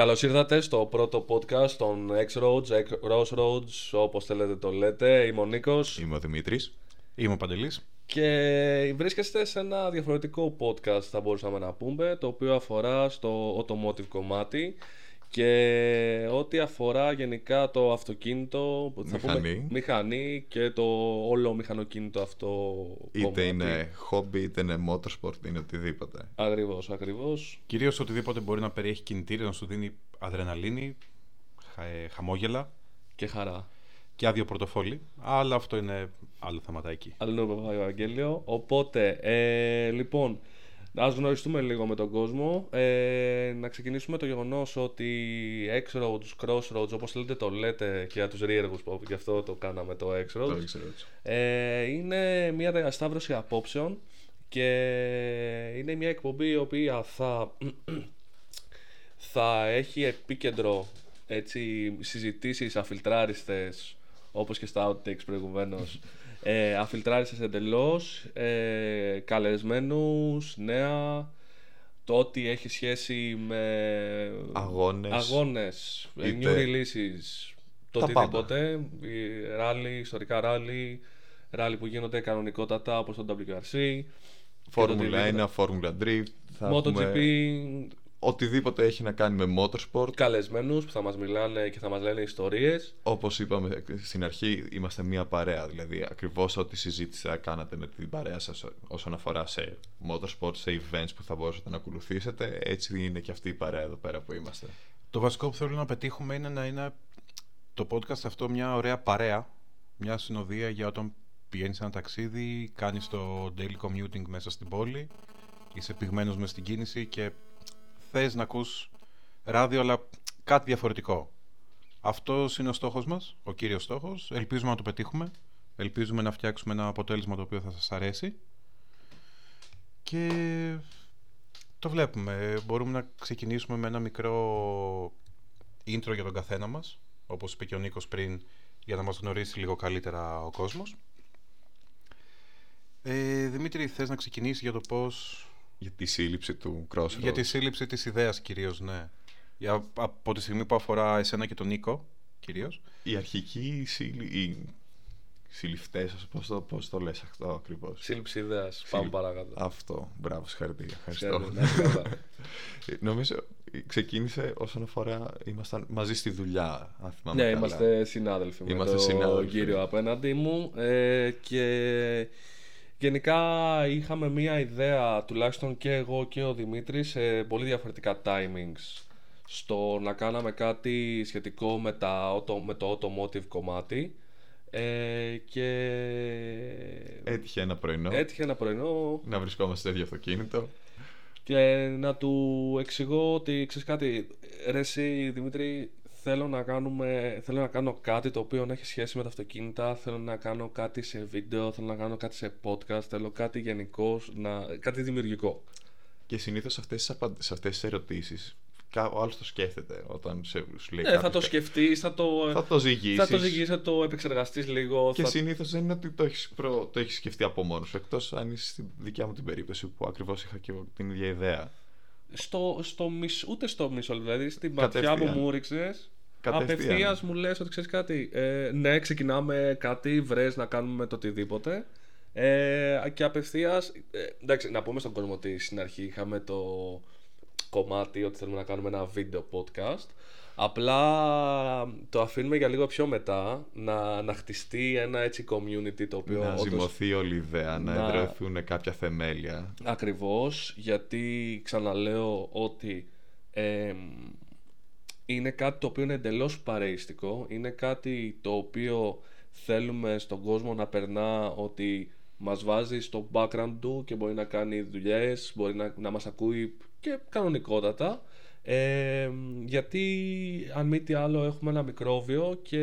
Καλώς ήρθατε στο πρώτο podcast των X-Roads, Crossroads, όπως θέλετε το λέτε. Είμαι ο Νίκος. Είμαι ο Δημήτρης. Είμαι ο Παντελής. Και βρίσκεστε σε ένα διαφορετικό podcast, θα μπορούσαμε να πούμε, το οποίο αφορά στο automotive κομμάτι και ό,τι αφορά γενικά το αυτοκίνητο, μηχανή. θα πούμε, μηχανή και το όλο μηχανοκίνητο αυτό είτε κομμάτι. είναι hobby, είτε είναι motorsport, είναι οτιδήποτε. Ακριβώς, ακριβώς. Κυρίως οτιδήποτε μπορεί να περιέχει κινητήριο, να σου δίνει αδρεναλίνη, χα- ε, χαμόγελα Και χαρά. και άδειο πορτοφόλι. Αλλά αυτό είναι άλλο θεματάκι. Αλληλό Ευαγγέλιο. Οπότε, ε, λοιπόν, ας γνωριστούμε λίγο με τον κόσμο. Ε, να ξεκινήσουμε το γεγονός ότι X-Roads, Crossroads, όπως θέλετε το λέτε και για τους ρίεργους που γι' αυτό το κάναμε το X-Roads. Το ξέρω έτσι. Ε, είναι μια διασταύρωση απόψεων και είναι μια εκπομπή η οποία θα, θα έχει επίκεντρο έτσι, συζητήσεις αφιλτράριστες όπως και στα outtakes προηγουμένως ε, αφιλτράριστες εντελώς ε, καλεσμένους, νέα. Το ότι έχει σχέση με Αγώνες. αγώνες. Ε, Είτε- new releases. Το Τα οτιδήποτε η ράλι, ιστορικά ράλι ράλι που γίνονται κανονικότατα όπως το WRC Φόρμουλα το 1, Φόρμουλα Drift. Θα MotoGP έχουμε οτιδήποτε έχει να κάνει με motorsport. καλεσμένους που θα μας μιλάνε και θα μας λένε ιστορίες Όπως είπαμε στην αρχή, είμαστε μια παρέα. Δηλαδή, ακριβώς ό,τι συζήτηση θα κάνατε με την παρέα σας όσον αφορά σε motorsport, σε events που θα μπορούσατε να ακολουθήσετε, έτσι είναι και αυτή η παρέα εδώ πέρα που είμαστε. Το βασικό που θέλω να πετύχουμε είναι να είναι το podcast αυτό μια ωραία παρέα, μια συνοδεία για όταν πηγαίνεις σε ένα ταξίδι, κάνεις το daily commuting μέσα στην πόλη, είσαι πυγμένος μες στην κίνηση και θες να ακούς ράδιο αλλά κάτι διαφορετικό. Αυτός είναι ο στόχος μας, ο κύριος στόχος. Ελπίζουμε να το πετύχουμε. Ελπίζουμε να φτιάξουμε ένα αποτέλεσμα το οποίο θα σας αρέσει. Και το βλέπουμε. Μπορούμε να ξεκινήσουμε με ένα μικρό intro για τον καθένα μας, όπως είπε και ο Νίκος πριν, για να μας γνωρίσει λίγο καλύτερα ο κόσμος. Ε, Δημήτρη, θες να ξεκινήσεις για το πώς... Για τη σύλληψη του Crossroads. Για τη σύλληψη της ιδέας κυρίως, ναι. Για, από τη στιγμή που αφορά εσένα και τον Νίκο, κυρίως. Οι αρχικοί σύλλη... οι συλληφτές, πώς το, πώς το λες αυτό ακριβώς. σύλληψη ιδέας πάμε Σύλλη- παρακάτω Αυτό, μπράβο, συγχαρητήρια. Ευχαριστώ. Ξέρετε, να είστε καλά. Ε, Νομίζω ξεκίνησε όσον αφορά. ήμασταν μαζί στη δουλειά, αν θυμάμαι ναι καλά. είμαστε συνάδελφοι με Είμαστε τον συνάδελφοι. κύριο απέναντι μου ε, και γενικά είχαμε μία ιδέα τουλάχιστον και εγώ και ο Δημήτρης σε πολύ διαφορετικά timings στο να κάναμε κάτι σχετικό με, τα, auto- με το automotive κομμάτι. Ε, και Έτυχε ένα πρωινό. Έτυχε ένα πρωινό. Να βρισκόμαστε στο ίδιο αυτοκίνητο. και να του εξηγώ ότι ξέρεις κάτι, ρε εσύ Δημήτρη, θέλω να, κάνουμε, θέλω να κάνω κάτι το οποίο να έχει σχέση με τα αυτοκίνητα, θέλω να κάνω κάτι σε βίντεο, θέλω να κάνω κάτι σε podcast, θέλω κάτι γενικό, να... κάτι δημιουργικό. Και συνήθως αυτές τις αυτές τις ερωτήσεις, ο άλλος το σκέφτεται όταν σε, σου λέει. Ναι, θα κάποιος το κα- σκεφτείς, θα το, Θα το ζυγίσεις. θα το ζυγίσεις, θα το επεξεργαστείς λίγο. Και θα... συνήθως δεν είναι ότι το έχεις προ... το έχεις σκεφτεί από μόνος σου. Εκτός αν είσαι στη δικιά μου την περίπτωση που ακριβώς είχα και εγώ την ίδια ιδέα. Στο, στο μισ... ούτε στο μισό, δηλαδή στην ματιά που Κατευθείαν. μου ρίξες. Κατευθείαν. Απευθείας μου λες ότι ξέρεις κάτι. Ε, ναι, ξεκινάμε κάτι, βρες να κάνουμε το οτιδήποτε. Ε, και απευθείας. Ε, εντάξει, να πούμε στον κόσμο ότι στην αρχή είχαμε το κομμάτι ότι θέλουμε να κάνουμε ένα βίντεο podcast. Απλά το αφήνουμε για λίγο πιο μετά να, να χτιστεί ένα έτσι community το οποίο να όντως- ζυμωθεί όλη η ιδέα, να, να- εδραιωθούν κάποια θεμέλια. Ακριβώς, γιατί ξαναλέω ότι εμ, είναι κάτι το οποίο είναι εντελώς παρεϊστικό, είναι κάτι το οποίο θέλουμε στον κόσμο να περνά ότι μας βάζει στο background του και μπορεί να κάνει δουλειές, μπορεί να, να μας ακούει και κανονικότατα εμ, γιατί αν μη τι άλλο έχουμε ένα μικρόβιο και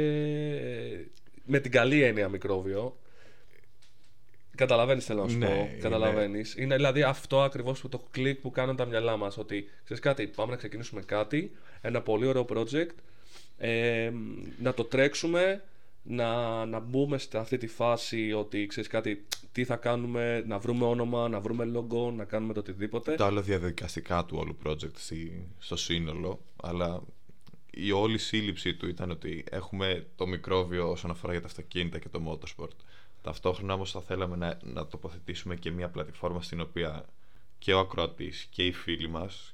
με την καλή έννοια μικρόβιο Καταλαβαίνεις θέλω να σου Ναι, πω. είναι- Καταλαβαίνεις. Είναι δηλαδή αυτό ακριβώς που το κλικ που κάνουν τα μυαλά μας. Ότι ξέρεις κάτι, πάμε να ξεκινήσουμε κάτι, ένα πολύ ωραίο project, ε, να το τρέξουμε, να, να μπούμε σε αυτή τη φάση ότι ξέρεις κάτι, τι θα κάνουμε, να βρούμε όνομα, να βρούμε logo, να κάνουμε το οτιδήποτε. Τα άλλα διαδικαστικά του όλου project στη- στο σύνολο, αλλά η όλη σύλληψη του ήταν ότι έχουμε το μικρόβιο όσον αφορά για τα αυτοκίνητα και το motorsport. Ταυτόχρονα όμως θα θέλαμε να, να τοποθετήσουμε και μια πλατφόρμα στην οποία και ο ακροατής και οι φίλοι μας,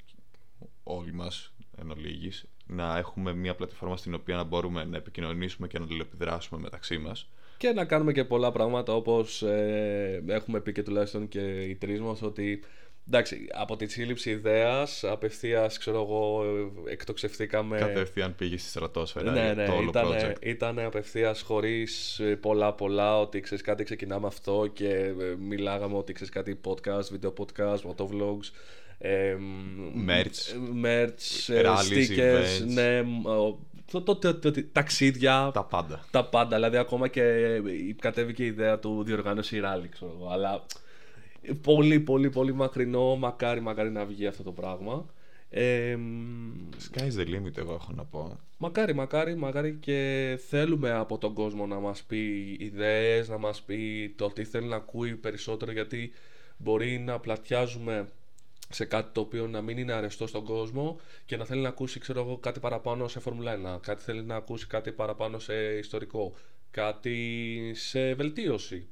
όλοι μας εν ολίγης, να έχουμε μια πλατφόρμα στην οποία να μπορούμε να επικοινωνήσουμε και να αλληλεπιδράσουμε μεταξύ μας. Και να κάνουμε και πολλά πράγματα όπως ε, έχουμε πει και τουλάχιστον και οι τρεις μας ότι εντάξει, από τη σύλληψη ιδέας απευθείας ξέρω εγώ ε, εκτοξευθήκαμε Κατευθείαν πήγε στη στρατόσφαιρα ναι, ναι, το όλο ήταν, project. ήταν απευθείας χωρίς ε, πολλά πολλά ότι ξέρεις κάτι ξεκινάμε αυτό και ε, μιλάγαμε ότι ξέρεις κάτι podcast, βίντεο podcast, motovlogs ε, μ, Merch. ε, merch, ε, Rallies, stickers, events. ναι, μ, ο, το, το, το, το- το- ταξίδια, Τα πάντα. τα πάντα. Δηλαδή, ακόμα και ε, κατέβηκε η ιδέα του διοργάνωση ράλι, ξέρω εγώ. Αλλά ε, πολύ, πολύ, πολύ μακρινό. Μακάρι, μακάρι να βγει αυτό το πράγμα. Ε, μ, Sky's the limit, εγώ έχω να πω. μακάρι, μακάρι, μακάρι και θέλουμε από τον κόσμο να μας πει ιδέες, να μας πει το τι θέλει να ακούει περισσότερο γιατί μπορεί να πλατιάζουμε σε κάτι το οποίο να μην είναι αρεστό στον κόσμο και να θέλει να ακούσει ξέρω εγώ, κάτι παραπάνω σε Φόρμουλα 1, κάτι θέλει να ακούσει κάτι παραπάνω σε ιστορικό, κάτι σε βελτίωση,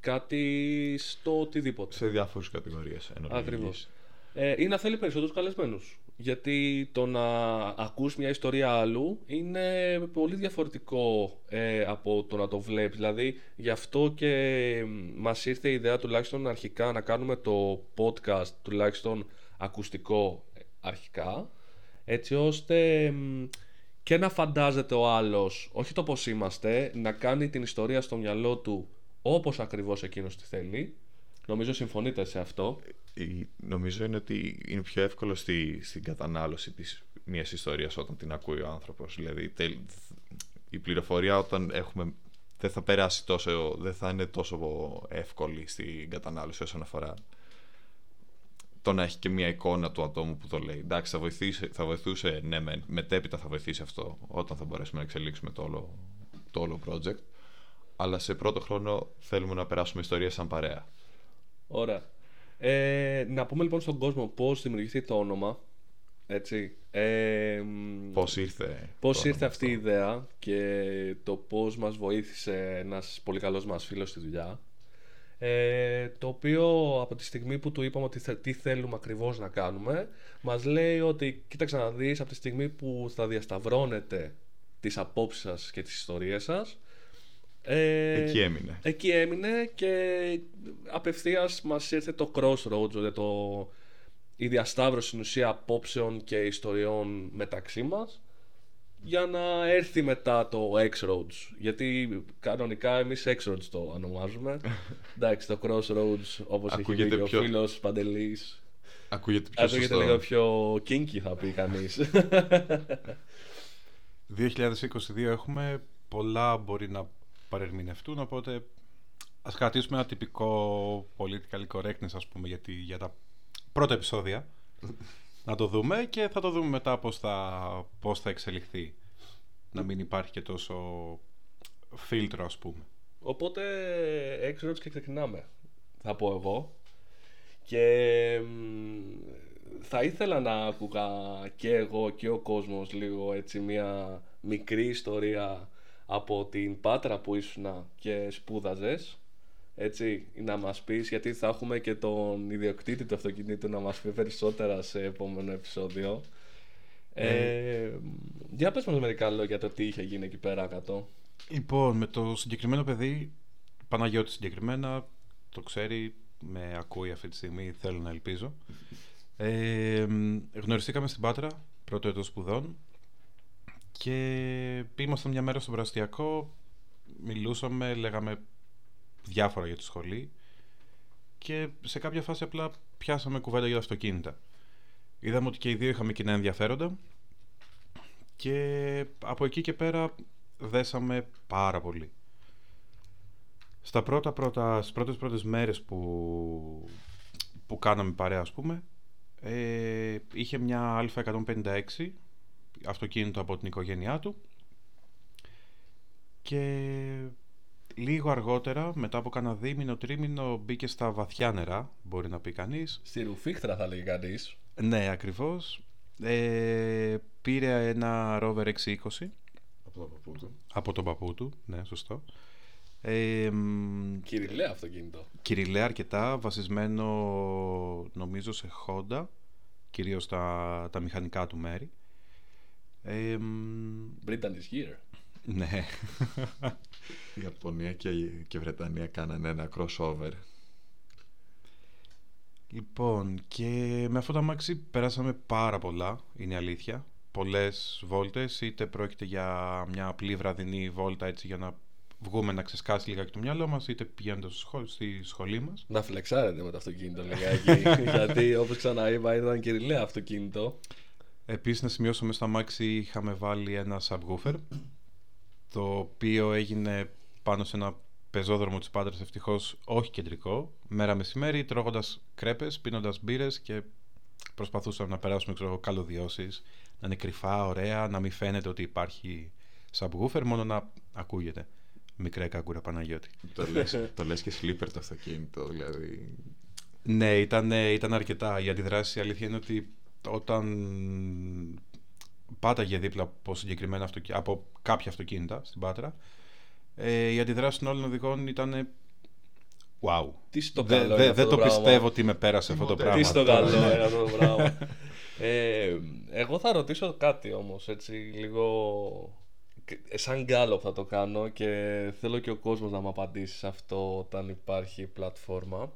κάτι στο οτιδήποτε. Σε διάφορες κατηγορίες. εν ολίγης. Ακριβώς. Ε, ή να θέλει περισσότερους καλεσμένους. Γιατί το να ακούς μια ιστορία άλλου είναι πολύ διαφορετικό ε, από το να το βλέπεις. Δηλαδή, γι' αυτό και μ, μας ήρθε η ιδέα τουλάχιστον αρχικά να κάνουμε το podcast τουλάχιστον ακουστικό ε, αρχικά, έτσι ώστε μ, και να φαντάζεται ο άλλος, όχι το πώς είμαστε, να κάνει την ιστορία στο μυαλό του όπως ακριβώς εκείνος τη θέλει. Νομίζω συμφωνείτε σε αυτό. Η- Νομίζω είναι ότι είναι πιο εύκολο στη, στην κατανάλωση της μιας ιστορίας όταν την ακούει ο άνθρωπος. Δηλαδή τελ- η πληροφορία όταν έχουμε δεν θα περάσει τόσο, δεν θα είναι τόσο εύκολη στην κατανάλωση όσον αφορά το να έχει και μια εικόνα του ατόμου που το λέει. Εντάξει, θα, βοηθήσει, θα βοηθούσε, ναι, μεν, μετέπειτα θα βοηθήσει αυτό όταν θα μπορέσουμε να εξελίξουμε το όλο, το όλο project. Αλλά σε πρώτο χρόνο θέλουμε να περάσουμε ιστορία σαν παρέα. Ωραία. Ε, να πούμε λοιπόν στον κόσμο πώς δημιουργηθεί το όνομα. Έτσι. Ε, μ, Πώς ήρθε. πώς το ήρθε όνομα αυτή η αυτό; ιδέα και το πώς μας βοήθησε ένας πολύ καλός μας φίλος στη δουλειά. Ε, το οποίο από τη στιγμή που του είπαμε ότι θε- τι θέλουμε ακριβώς να κάνουμε μας λέει ότι κοίταξε να δεις από τη στιγμή που θα διασταυρώνετε τις απόψεις σας και τις ιστορίες σας ε, Εκεί έμεινε. Εκεί έμεινε και απευθείας μας ήρθε το crossroads, δηλαδή το, η διασταύρωση στην ουσία απόψεων και ιστοριών μεταξύ μας για να έρθει μετά το X-Roads. Γιατί κανονικά εμείς X-Roads το ονομάζουμε. Εντάξει, το Crossroads όπως έχει Ακούγεται πει και ο πιο- φίλος Παντελής. Ακούγεται πιο Ακούγεται σωστό. λίγο πιο kinky θα πει κανείς. 2022 έχουμε, πολλά μπορεί να παρερμηνευτούν, οπότε ας κρατήσουμε ένα τυπικό political correctness, ας πούμε, γιατί, για τα πρώτα επεισόδια. να το δούμε και θα το δούμε μετά πώς θα, πώς θα εξελιχθεί. Να μην υπάρχει και τόσο φίλτρο, ας πούμε. Οπότε X-Roads και ξεκινάμε, θα πω εγώ. Και μ, θα ήθελα να άκουγα και εγώ και ο κόσμος λίγο έτσι μια μικρή ιστορία από την Πάτρα που ήσουν και σπούδαζες. Έτσι, να μας πεις, γιατί θα έχουμε και τον ιδιοκτήτη του αυτοκινήτου να μας πει περισσότερα σε επόμενο επεισόδιο. Ε, για πες μας μερικά λόγια για το τι είχε γίνει εκεί πέρα κάτω. Λοιπόν, με το συγκεκριμένο παιδί, Παναγιώτης συγκεκριμένα, το ξέρει, με ακούει αυτή τη στιγμή, θέλω να ελπίζω. Ε, μ, γνωριστήκαμε στην Πάτρα, πρώτο έτος σπουδών και ήμασταν μια μέρα στο Πραστιακό, μιλούσαμε, λέγαμε διάφορα για τη σχολή και σε κάποια φάση απλά πιάσαμε κουβέντα για τα αυτοκίνητα. Είδαμε ότι και οι δύο είχαμε κοινά ενδιαφέροντα και από εκεί και πέρα δέσαμε πάρα πολύ. Στα πρώτα πρώτα, στις πρώτες πρώτες μέρες που, που κάναμε παρέα ας πούμε ε, είχε μια Α156 αυτοκίνητο από την οικογένειά του και λίγο αργότερα, μετά από κανένα δίμηνο, τρίμηνο, μπήκε στα βαθιά νερά, μπορεί να πει κανείς. Στη ρουφίχτρα θα λέγει κανείς. Ναι, ακριβώς. Ε, πήρε ένα Rover 620 Από το παππού του. από τον παππού του, ναι, σωστό. Ε, μ, Κυριλαία αυτοκίνητο. Κυριλέ αρκετά, βασισμένο νομίζω σε Honda, κυρίως τα, τα μηχανικά του μέρη. Ε, μ, Britain's Year. ναι, Η Ιαπωνία και η και η Βρετανία κάνανε ένα crossover. λοιπόν και με αυτό το αμάξι περάσαμε πάρα πολλά, είναι η αλήθεια. Πολλές βόλτες, είτε πρόκειται για μια απλή βραδινή βόλτα έτσι για να βγούμε να ξεσκάσει λιγάκι το μυαλό μας, είτε πηγαίνοντας στο σχολ- στη σχολή μας. Να φλεξάρετε με το αυτοκίνητο λιγάκι. γιατί όπως ξαναείπα ήταν κυριλαία αυτοκίνητο. Επίσης να σημειώσω μέσα στο αμάξι είχαμε βάλει ένα subwoofer το οποίο έγινε πάνω σε ένα πεζόδρομο της Πάτρας ευτυχώς όχι κεντρικό μέρα μεσημέρι τρώγοντας κρέπες, πίνοντας μπύρες και προσπαθούσαμε να περάσουμε ξέρω, εγώ, καλωδιώσεις να είναι κρυφά, ωραία, να μην φαίνεται ότι υπάρχει subwoofer μόνο να ακούγεται μικρέ κακούρα Παναγιώτη το, λες, το λες και sleeper το αυτοκίνητο, δηλαδή. Ναι, ήταν, ήταν αρκετά. Η αντιδράση η αλήθεια είναι ότι όταν πάταγε δίπλα από, συγκεκριμένα αυτοκι... από κάποια αυτοκίνητα στην Πάτρα, ε, η αντιδράση των όλων οδηγών ήταν wow. Τι στο Δε- καλό δε- είναι αυτό δεν το το πράγμα. πιστεύω ότι με πέρασε αυτό το Τίποτε. πράγμα. Τι στο Τώρα, καλό ναι. είναι αυτό το πράγμα. ε, εγώ θα ρωτήσω κάτι όμως, έτσι λίγο ε, σαν γκάλο θα το κάνω και θέλω και ο κόσμος να μου απαντήσει σε αυτό όταν υπάρχει πλατφόρμα.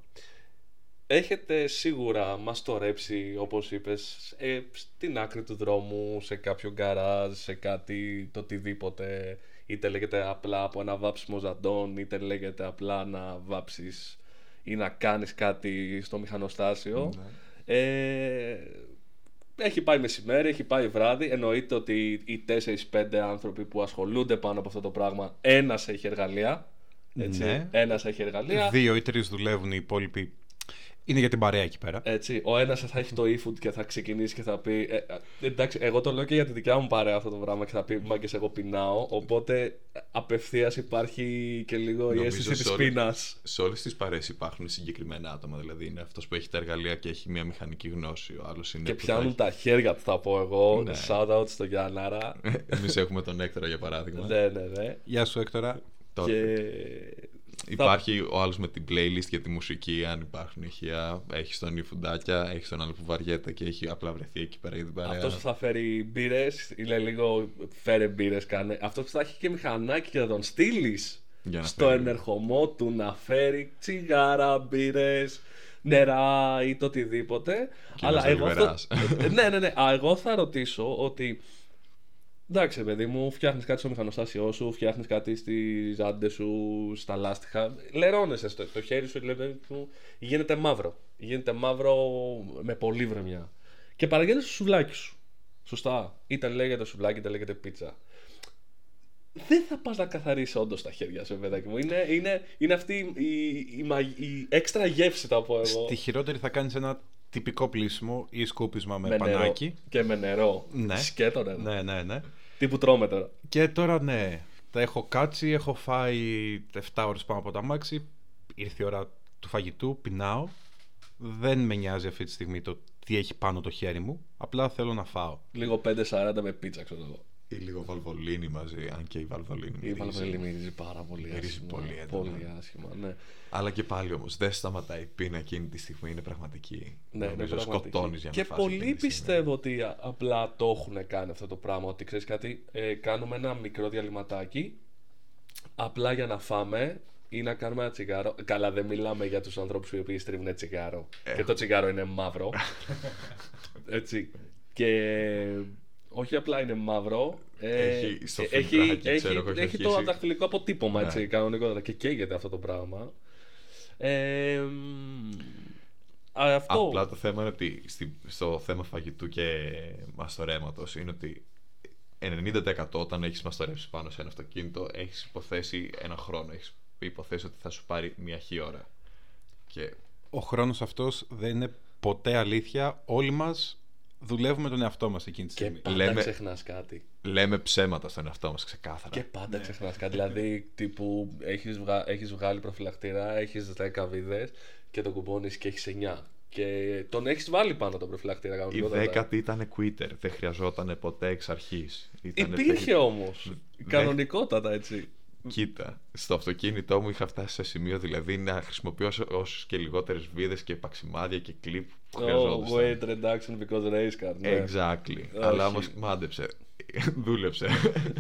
Έχετε σίγουρα μαστορέψει, όπως είπες, ε, στην άκρη του δρόμου, σε κάποιο γκαράζ, σε κάτι, το οτιδήποτε. Είτε λέγεται απλά από ένα βάψιμο ζαντών, είτε λέγεται απλά να βάψεις ή να κάνεις κάτι στο μηχανοστάσιο. Ε, έχει πάει μεσημέρι, έχει πάει βράδυ. Εννοείται ότι οι 4-5 άνθρωποι που ασχολούνται πάνω από αυτό το πράγμα, ένας έχει εργαλεία. Έτσι, Ναι. Ένας έχει εργαλεία. Δύο ή τρεις δουλεύουν, οι υπόλοιποι είναι για την παρέα εκεί πέρα. Έτσι, ο ένας θα έχει το e-food και θα ξεκινήσει και θα πει. Ε, ε, εντάξει, εγώ το λέω και για τη δικιά μου παρέα αυτό το πράγμα και θα πει Μάγκες, εγώ πεινάω. Οπότε απευθείας υπάρχει και λίγο η Νομίζω αίσθηση σε της όλες- πείνας. Σε όλες τις παρέες υπάρχουν συγκεκριμένα άτομα. Δηλαδή είναι αυτός που έχει τα εργαλεία και έχει μια μηχανική γνώση. Ο άλλος είναι. Και που πιάνουν θα τα χέρια του, θα πω εγώ. Ναι. Shout out στο Γιάνναρα. Εμείς έχουμε τον Έκτορα για παράδειγμα. ναι, ναι, ναι. Γεια σου Έκτορα. Τότε Και. Υπάρχει ο άλλος με την playlist για τη μουσική, αν υπάρχουν ηχεία. Έχει τον υφουντάκια, έχει τον άλλο που βαριέται και έχει απλά βρεθεί εκεί πέρα για την παρέα. Αυτός που θα φέρει μπύρες, είναι λίγο φέρε μπύρες, κάνε. Αυτός που θα έχει και μηχανάκι και θα τον στείλεις Για να στο φέρει. ενερχομό του να φέρει τσιγάρα, μπύρες, νερά ή το οτιδήποτε. Και Αλλά ένας εγώ αυτό... Ολιβεράς. ναι, ναι, ναι. Α, εγώ θα ρωτήσω ότι. Εντάξει, παιδί μου, φτιάχνεις κάτι στο μηχανοστάσιό σου, φτιάχνεις κάτι στις ζάντες σου, στα λάστιχα. Λερώνεσαι στο το χέρι σου, δηλαδή, μου, γίνεται μαύρο. Γίνεται μαύρο με πολύ βρεμιά. Και παραγγέλνεις το σουβλάκι σου. Σωστά. Είτε λέγεται σουβλάκι, είτε λέγεται πίτσα. Δεν θα πας να καθαρίσει όντως τα χέρια σου, παιδάκι μου. Είναι, είναι, είναι αυτή η, η, μαγ- η έξτρα γεύση, θα πω εγώ. Στη χειρότερη θα κάνεις ένα τυπικό πλήσιμο ή σκούπισμα με, με νερό. πανάκι. Και με νερό. Ναι. Σκέτο νερό. Ναι, ναι, ναι. Τι που τρώμε τώρα. Και τώρα ναι, τα έχω κάτσει, έχω φάει 7 ώρες πάνω από τα μάξι, ήρθε η ώρα του φαγητού, πεινάω. Δεν με νοιάζει αυτή τη στιγμή το τι έχει πάνω το χέρι μου, απλά θέλω να φάω. Λίγο 5-40 με πίτσα, ξέρω εγώ. Ή λίγο βαλβολίνη μαζί, αν και η βαλβολίνη Η μυρίζει. Βαλβέλη μυρίζει πάρα πολύ Μυρίζει άσχημα. πολύ έντονα. πολύ άσχημα, ναι. Αλλά και πάλι όμως δεν σταματάει η πείνα εκείνη τη στιγμή, είναι πραγματική. Ναι, είναι Νομίζω πραγματική. σκοτώνεις για να Και φας εκείνη πολλοί τη στιγμή. πιστεύω ότι α- απλά το έχουν κάνει αυτό το πράγμα. Ότι ξέρεις κάτι, ε, κάνουμε ένα μικρό διαλυματάκι απλά για να φάμε ή να κάνουμε ένα τσιγάρο. Καλά, δεν μιλάμε για τους ανθρώπους οι οποίοι στρίβουν τσιγάρο. Ε. Και το τσιγάρο είναι μαύρο. Έτσι. Και όχι απλά είναι μαύρο. ε, Έχει στο έχει, φιλτράκι, έχει, ξέρω εγώ, έχει έχει το αρχίσει. δαχτυλικό αποτύπωμα Ναι. έτσι, κανονικότατα και καίγεται αυτό το πράγμα. Ε, μ, α, αυτό. Απλά το θέμα είναι ότι στη- στο θέμα φαγητού και μαστορέματος είναι ότι 90% όταν έχεις μαστορέψει πάνω σε ένα αυτοκίνητο έχεις υποθέσει ένα χρόνο. Έχεις υποθέσει ότι θα σου πάρει μια χή ώρα. Και Ο χρόνος αυτός δεν είναι ποτέ αλήθεια. Όλοι μας δουλεύουμε τον εαυτό μας εκείνη τη Και στιγμή. πάντα Λέμε- ξεχνάς κάτι. Λέμε ψέματα στον εαυτό μας ξεκάθαρα. Και πάντα ξεχνάς κάτι. Δηλαδή, τύπου έχεις, βγα... έχεις βγάλει προφυλακτήρα, έχεις 10 βίδες και το κουμπώνεις και έχεις 9. Και τον έχεις βάλει πάνω τον προφυλακτήρα Η κανονικότατα. δέκατη ήταν quitter. Δεν χρειαζόταν ποτέ εξ αρχής. Υπήρχε όμως. Δε- Κανονικότατα έτσι. Κοίτα, στο αυτοκίνητό μου είχα φτάσει σε σημείο δηλαδή να χρησιμοποιώ όσες και λιγότερες βίδες και παξιμάδια και κλειπ που Oh, χρειαζόταν. weight reduction because race car. Ναι. Exactly. Όχι. Αλλά όμως μάντεψε. Δούλεψε.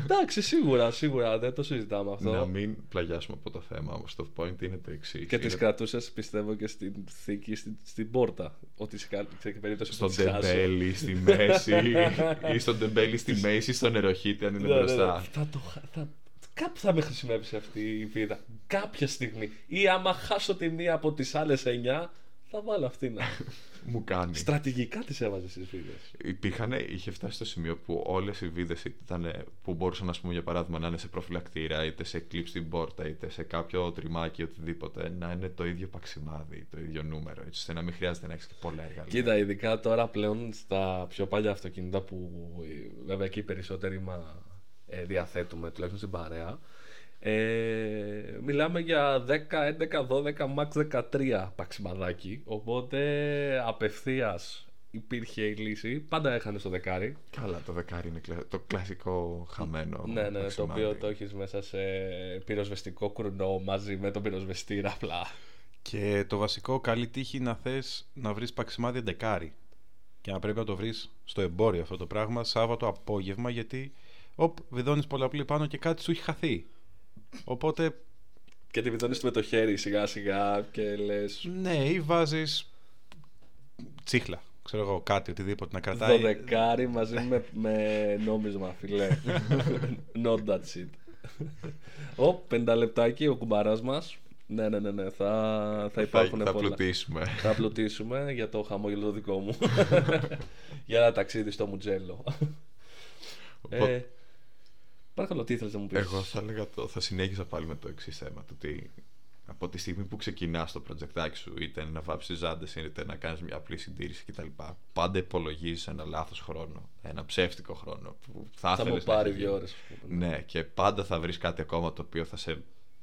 Εντάξει, σίγουρα, σίγουρα δεν το συζητάμε αυτό. να μην πλαγιάσουμε από το θέμα όμως. Το point είναι το εξής. Και τις κρατούσες, πιστεύω, και στην θήκη, στην, στην πόρτα. Ότι σε κα- σε περίπτωση που Στον τις χάσω. τεμπέλη στη μέση ή στον τεμπέλη στη μέση ή στον νεροχύτη αν είναι Ναι, ναι, ναι. μπροστά. Θα το, χα- θα, κάπου θα με χρησιμεύσει αυτή η βίδα. Κάποια στιγμή. Ή άμα χάσω τη μία από τις άλλες 9, θα βάλω αυτή να. Μου κάνει. Στρατηγικά τις έβαζες στι βίδες. Υπήρχαν, είχε φτάσει στο σημείο που όλες οι βίδες που μπορούσαν, ας πούμε, για παράδειγμα, να είναι σε προφυλακτήρα, είτε σε κλειπ στην πόρτα, είτε σε κάποιο τριμάκι, οτιδήποτε, να είναι το ίδιο παξιμάδι, το ίδιο νούμερο, έτσι ώστε να μην χρειάζεται να έχεις και πολλά εργαλεία. Κοίτα, ειδικά τώρα πλέον στα πιο παλιά αυτοκίνητα που ε, βέβαια και οι περισσότεροι μα ε, διαθέτουμε, τουλάχιστον στην παρέα. Ε, μιλάμε για 10, 11, 12, max 13 παξιμαδάκι. Οπότε απευθείας υπήρχε η λύση. Πάντα έχανε στο δεκάρι. Καλά, το δεκάρι είναι κλα- το κλασικό χαμένο. ναι, ναι, το παξιμάδι. οποίο το έχεις μέσα σε πυροσβεστικό κουρνό μαζί με τον πυροσβεστήρα απλά. Και το βασικό, καλή τύχη να θες να βρεις παξιμάδι εντεκάρι. Και να πρέπει να το βρεις στο εμπόριο αυτό το πράγμα Σάββατο απόγευμα γιατί οπ, βιδώνεις πολλαπλή πάνω και κάτι σου έχει χαθεί. Οπότε, Και τη βιδώνεις με το χέρι σιγά σιγά και λε. ναι, ή βάζεις τσίχλα. Ξέρω εγώ, κάτι, οτιδήποτε να κρατάει. Δωδεκάρι μαζί με, με νόμισμα, φιλέ. Not that shit. Ω, πενταλεπτάκι ο κουμπαράς μας. Ναι, ναι, ναι, ναι. Θα, θα υπάρχουν θα, θα πολλά. πλουτίσουμε. Θα πλουτίσουμε για το χαμόγελο το δικό μου. για ένα ταξίδι στο Μουτζέλο. Οπότε- ε, παρακαλώ, τι ήθελες να μου πεις; Εγώ θα έλεγα το, θα συνέχιζα πάλι με το εξής θέμα. Το ότι από τη στιγμή που ξεκινάς το project σου, είτε να βάψεις ζάντε, είτε να κάνεις μια απλή συντήρηση κτλ., πάντα υπολογίζεις ένα λάθος χρόνο. Ένα ψεύτικο χρόνο. Που θα, θα μου ήθελες να πάρει έχει δύο γίνει. ώρες. ας πούμε. Ναι, και πάντα θα βρεις κάτι ακόμα το οποίο θα σε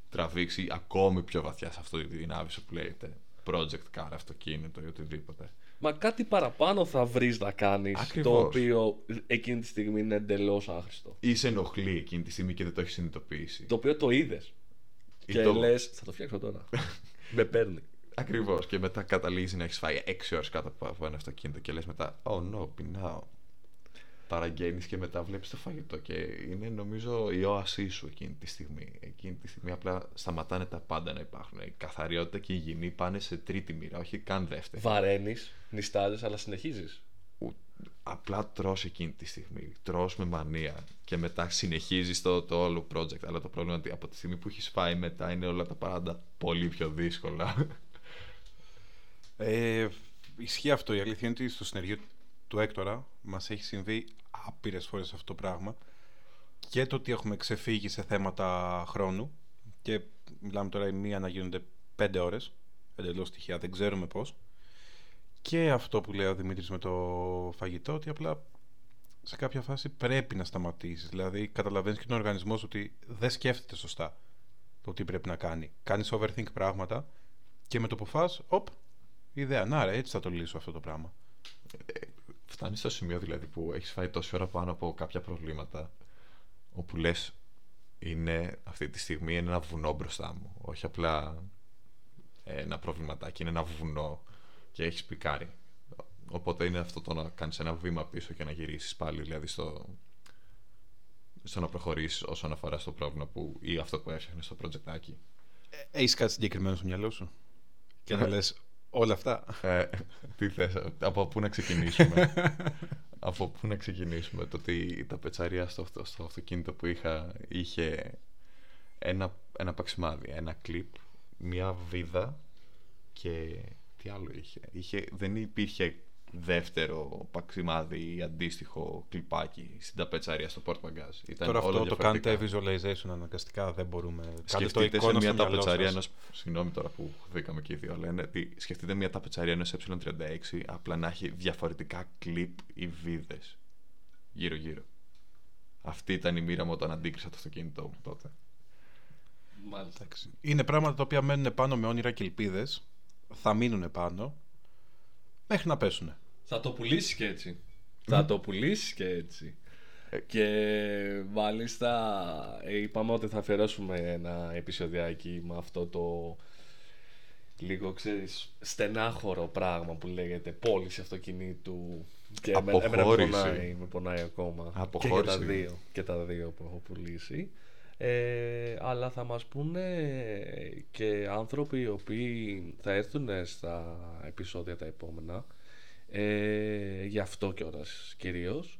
τραβήξει ακόμη πιο βαθιά σε αυτό την άβυση που λέγεται project car, αυτοκίνητο ή οτιδήποτε. Μα κάτι παραπάνω θα βρεις να κάνεις Ακριβώς. το οποίο εκείνη τη στιγμή είναι εντελώς άχρηστο. Ή σε ενοχλεί εκείνη τη στιγμή και δεν το έχεις συνειδητοποιήσει. Το οποίο το είδες. Ή Και το- λες, θα το φτιάξω τώρα. Με παίρνει. Ακριβώς. Και μετά καταλήγεις να έχεις φάει 6 ώρες κάτω από- από ένα αυτοκίνητο και λες μετά, Oh no, πεινάω. Παραγγέλνεις και μετά βλέπεις το φαγητό. Και είναι νομίζω η όασή σου εκείνη τη στιγμή. Εκείνη τη στιγμή απλά σταματάνε τα πάντα να υπάρχουν. Η καθαριότητα και η υγιεινή πάνε σε τρίτη μοίρα, όχι καν δεύτερη. Βαραίνεις, νιστάζεις, αλλά συνεχίζεις. Ου- Απλά τρως εκείνη τη στιγμή. Τρως με μανία. Και μετά συνεχίζεις το, το όλο project. Αλλά το πρόβλημα είναι ότι από τη στιγμή που έχεις φάει μετά είναι όλα τα πάντα πολύ πιο δύσκολα. Ε, ισχύει αυτό. Η αλήθεια είναι ότι στο συνεργείο του Έκτορα μας έχει συμβεί άπειρες φορές αυτό το πράγμα. Και το ότι έχουμε ξεφύγει σε θέματα χρόνου. Και μιλάμε τώρα η μία να γίνονται πέντε ώρες. Εντελώς τυχαία, δεν ξέρουμε πώς. Και αυτό που λέει ο Δημήτρης με το φαγητό, ότι απλά σε κάποια φάση πρέπει να σταματήσεις. Δηλαδή, καταλαβαίνεις και τον οργανισμός σου ότι δεν σκέφτεται σωστά το τι πρέπει να κάνει. Κάνεις overthink πράγματα και με το που φας, οπ, ιδέα. Να ρε, έτσι θα το λύσω αυτό το πράγμα. Φτάνεις στο σημείο δηλαδή που έχεις φάει τόση ώρα πάνω από κάποια προβλήματα όπου λες είναι αυτή τη στιγμή είναι ένα βουνό μπροστά μου. Όχι απλά ένα προβληματάκι, είναι ένα βουνό και έχεις πικάρει. Οπότε είναι αυτό το να κάνεις ένα βήμα πίσω και να γυρίσεις πάλι δηλαδή στο, στο να προχωρήσεις όσον αφορά στο πρόβλημα που, ή αυτό που έφτιαχνες στο projectάκι. Έχεις κάτι συγκεκριμένο στο μυαλό σου; Και να λες όλα αυτά. Ε, τι θες, από πού να ξεκινήσουμε; από πού να ξεκινήσουμε; Το ότι τα πετσαρία στο, αυτο- στο αυτοκίνητο που είχα είχε ένα, ένα παξιμάδι, ένα κλιπ, μια βίδα και τι άλλο είχε. είχε δεν υπήρχε δεύτερο παξιμάδι ή αντίστοιχο κλιπάκι στην ταπετσαρία στο Port Bagage. Ήταν Τώρα όλα αυτό το διαφορετικά. κάνετε visualization αναγκαστικά, δεν μπορούμε. Κάντε το Σκεφτείτε σε εικόνα μια στο μυαλό ταπετσαρία σας. ενό. Συγγνώμη τώρα που χθήκαμε και οι δύο, αλλά είναι ότι σκεφτείτε μια ταπετσαρία ενός ε36 απλά να έχει διαφορετικά κλιπ ή βίδες γύρω-γύρω. Αυτή ήταν η μοίρα μου όταν αντίκρισα το αυτοκίνητό μου τότε. Μάλιστα. Εντάξει. Είναι πράγματα τα οποία μένουν πάνω με όνειρα και ελπίδες. Θα μείνουν πάνω. Μέχρι να πέσουν. Θα το πουλήσεις και έτσι. Θα το πουλήσεις και έτσι. Και μάλιστα ε, είπαμε ότι θα αφιερώσουμε ένα επεισοδιάκι με αυτό το λίγο ξέρεις στενάχωρο πράγμα που λέγεται πώληση αυτοκινήτου και εμένα- εμένα με Αποχώρηση. πονάει, με πονάει ακόμα και για Αποχώρηση. τα δύο, και τα δύο που έχω πουλήσει ε, αλλά θα μας πούνε και άνθρωποι οι οποίοι θα έρθουν στα επεισόδια τα επόμενα ε, γι' αυτό κιόλας κυρίως.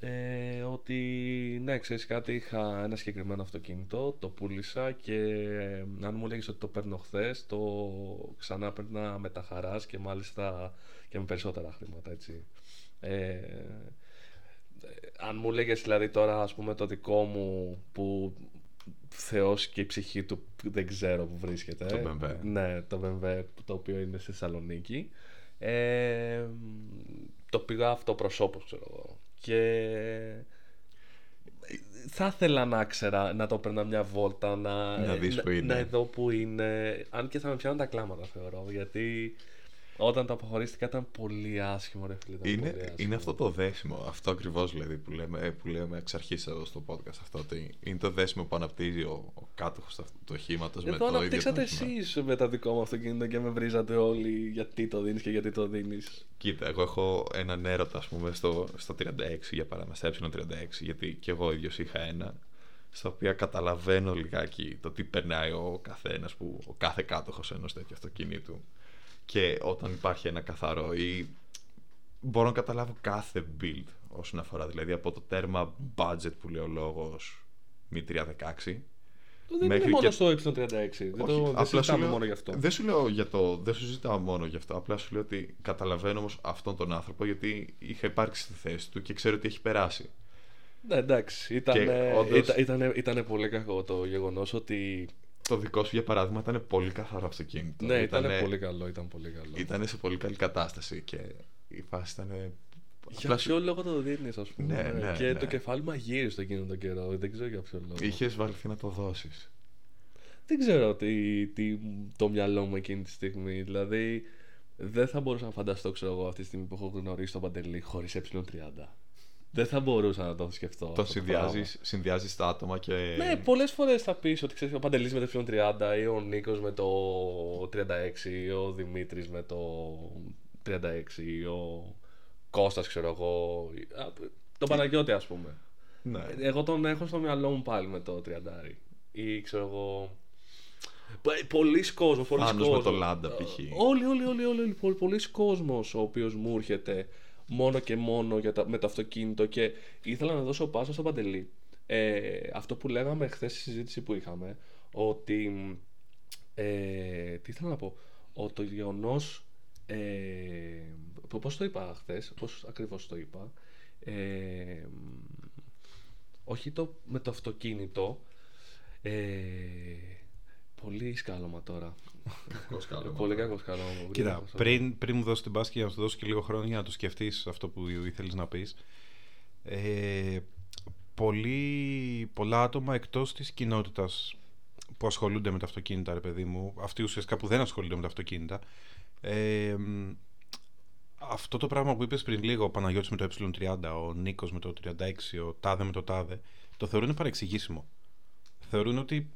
Ε, ότι ναι ξέρεις κάτι είχα ένα συγκεκριμένο αυτοκίνητο το πούλησα και ε, αν μου λέγεις ότι το παίρνω χθες, το ξανά παίρνα με τα χαράς και μάλιστα και με περισσότερα χρήματα έτσι. Ε, αν μου λέγες δηλαδή τώρα ας πούμε το δικό μου που θεός και η ψυχή του δεν ξέρω που βρίσκεται. Το BMW. ναι το BMW το οποίο είναι στη Θεσσαλονίκη ε, το πήγα αυτοπροσώπως ξέρω εγώ και θα ήθελα να ξέρα να το παίρνα μια βόλτα να, Να δεις που είναι. να δω που είναι αν και θα με πιάνουν τα κλάματα θεωρώ γιατί όταν το αποχωρίστηκα ήταν πολύ άσχημο ρε φίλε ήταν Είναι, πολύ άσχημο. είναι αυτό το δέσιμο, αυτό ακριβώς δηλαδή που λέμε, που λέμε εξ αρχής εδώ στο podcast. Αυτό ότι είναι το δέσιμο που αναπτύσσει ο, ο κάτοχος του οχήματος με Εδώ το ίδιο. το αναπτύξατε όχημα. εσείς με το δικό μου αυτοκίνητο και με βρίζατε όλοι γιατί το δίνεις και γιατί το δίνεις. Κοίτα, εγώ έχω έναν έρωτα, ας πούμε, στο, στο 36 για παράδειγμα, στα ε36, γιατί και εγώ ίδιος είχα ένα, στα οποία καταλαβαίνω λιγάκι το τι περνάει ο καθένας, που, ο κάθε κάτοχος ενός τέτοιου αυτοκινήτου. Και όταν υπάρχει ένα καθαρό ή μπορώ να καταλάβω κάθε build όσον αφορά, δηλαδή από το τέρμα budget που λέει ο λόγος μη 316, Δεν Μέχρι είναι μόνο και- στο Y36. Δεν, το, δεν απλά σου συζητάμε λέω- μόνο γι' αυτό. Δεν σου λέω για το. Δεν σου ζητάω μόνο γι' αυτό. Απλά σου λέω ότι καταλαβαίνω όμως αυτόν τον άνθρωπο γιατί είχα υπάρξει στη θέση του και ξέρω τι έχει περάσει. Ναι, εντάξει. Ήταν, Και όντως- ήταν, ήτανε- ήτανε πολύ κακό το γεγονός ότι. Το δικό σου, για παράδειγμα, ήταν πολύ καθαρό αυτοκίνητο. Ναι, ήταν Ήτανε- πολύ καλό. Ήταν πολύ καλό. Ήταν σε πολύ καλή κατάσταση και η φάση ήταν. Για ποιο λόγο το δίνεις, ας πούμε. Ναι, ναι, και ναι. το κεφάλι μου αγύρισε εκείνο τον καιρό. Δεν ξέρω για ποιο λόγο. Είχες βαλθεί να το δώσεις. Δεν ξέρω τι, τι το μυαλό μου εκείνη τη στιγμή. Δηλαδή, δεν θα μπορούσα να φανταστώ, ξέρω εγώ, αυτή τη στιγμή που έχω γνωρίσει τον Παντελή χωρίς ε30. Δεν θα μπορούσα να το σκεφτώ. Το αυτό πράγμα. συνδυάζεις συνδυάζεις τα άτομα και. Ναι, πολλές φορές θα πεις ότι ξέρεις ο Παντελής με το ε30 ή ο Νίκος με το 36 ή ο Δημήτρης με το 36 ή ο Κώστας ξέρω εγώ. ή- α, Τον Παναγιώτη, ας πούμε. ναι. Εγώ τον έχω στο μυαλό μου πάλι με το 30 ή ξέρω εγώ. Πο- Πολλοί κόσμος, πολλοί Άνος με κόσμος. το Λάντα, π.χ. Όλοι, όλοι, όλοι, όλοι, όλοι πο- πολλοί κόσμος ο οποίος μου έρχεται μόνο και μόνο για τα, με το αυτοκίνητο και ήθελα να δώσω πάσα στον Παντελή. Ε, αυτό που λέγαμε χθες στη συζήτηση που είχαμε, ότι ε, τι ήθελα να πω, ότι το γεγονός. Ε, πο- πώς το είπα χθες, πώς ακριβώς το είπα, ε, όχι το, με το αυτοκίνητο, ε, πολύ σκάλωμα τώρα. Πολύ κακό σκάλωμα. πολύ Κοίτα, κακό σκάλωμα. πριν, πριν μου δώσεις την μπάσκετ για να σου δώσω και λίγο χρόνο για να το σκεφτείς αυτό που ήθελες να πεις. Ε, πολλοί, πολλά άτομα εκτός της κοινότητας που ασχολούνται με τα αυτοκίνητα, ρε παιδί μου, αυτοί ουσιαστικά που δεν ασχολούνται με τα αυτοκίνητα, ε, μ, αυτό το πράγμα που είπες πριν λίγο, ο Παναγιώτης με το ε30, ο Νίκος με το 36, ο Τάδε με το Τάδε, το θεωρούν παρεξηγήσιμο. Θεωρούν ότι